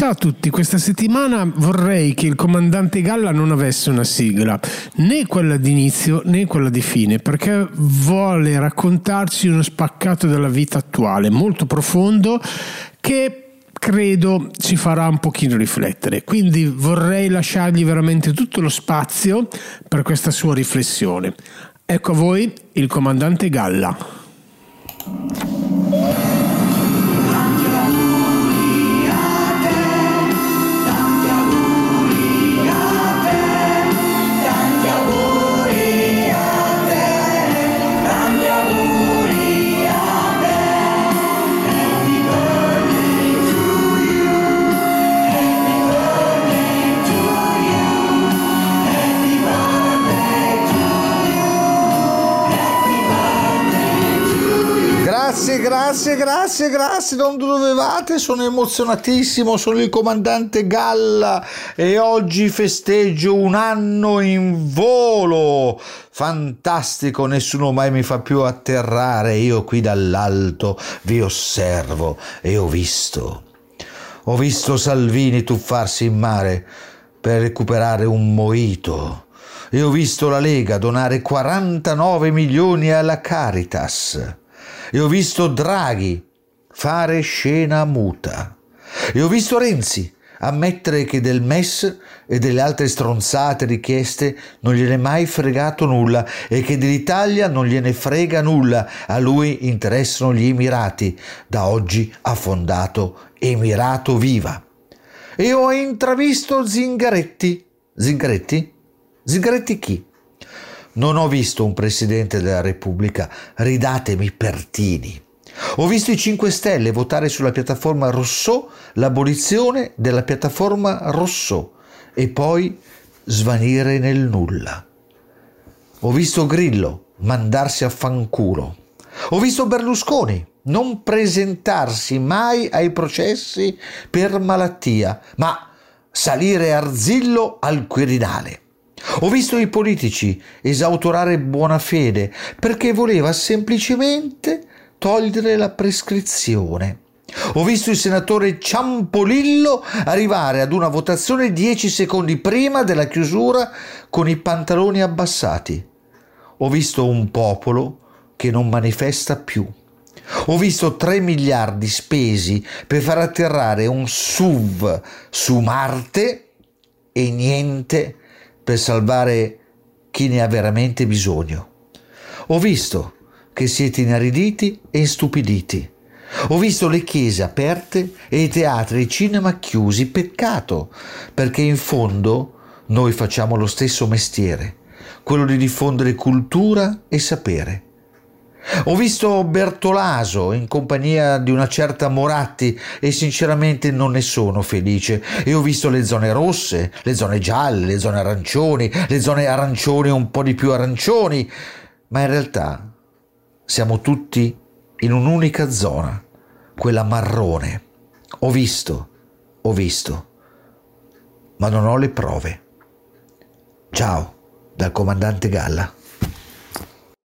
Ciao a tutti, questa settimana vorrei che il comandante Galla non avesse una sigla, né quella d'inizio né quella di fine, perché vuole raccontarci uno spaccato della vita attuale, molto profondo, che credo ci farà un pochino riflettere. Quindi vorrei lasciargli veramente tutto lo spazio per questa sua riflessione. Ecco a voi il comandante Galla. Grazie, grazie, grazie, grazie, non dovevate, sono emozionatissimo, sono il comandante Galla e oggi festeggio un anno in volo. Fantastico, nessuno mai mi fa più atterrare, io qui dall'alto vi osservo e ho visto. Ho visto Salvini tuffarsi in mare per recuperare un moito e ho visto la Lega donare 49 milioni alla Caritas e ho visto Draghi fare scena muta e ho visto Renzi ammettere che del MES e delle altre stronzate richieste non gliene è mai fregato nulla e che dell'Italia non gliene frega nulla, a lui interessano gli Emirati, da oggi ha fondato Emirato Viva. E ho intravisto Zingaretti. Zingaretti? Zingaretti chi? Non ho visto un Presidente della Repubblica, ridatemi Pertini. Ho visto i 5 Stelle votare sulla piattaforma Rousseau l'abolizione della piattaforma Rousseau e poi svanire nel nulla. Ho visto Grillo mandarsi a fanculo. Ho visto Berlusconi non presentarsi mai ai processi per malattia, ma salire arzillo al Quirinale. Ho visto i politici esautorare buona fede perché voleva semplicemente togliere la prescrizione. Ho visto il senatore Ciampolillo arrivare ad una votazione dieci secondi prima della chiusura con i pantaloni abbassati. Ho visto un popolo che non manifesta più. Ho visto 3 miliardi spesi per far atterrare un SUV su Marte e niente per salvare chi ne ha veramente bisogno. Ho visto che siete inariditi e istupiditi. Ho visto le chiese aperte e i teatri e i cinema chiusi. Peccato, perché in fondo noi facciamo lo stesso mestiere, quello di diffondere cultura e sapere. Ho visto Bertolaso in compagnia di una certa Moratti e sinceramente non ne sono felice. E ho visto le zone rosse, le zone gialle, le zone arancioni, le zone arancioni un po' di più arancioni. Ma in realtà siamo tutti in un'unica zona, quella marrone. Ho visto, ho visto, ma non ho le prove. Ciao dal comandante Galla.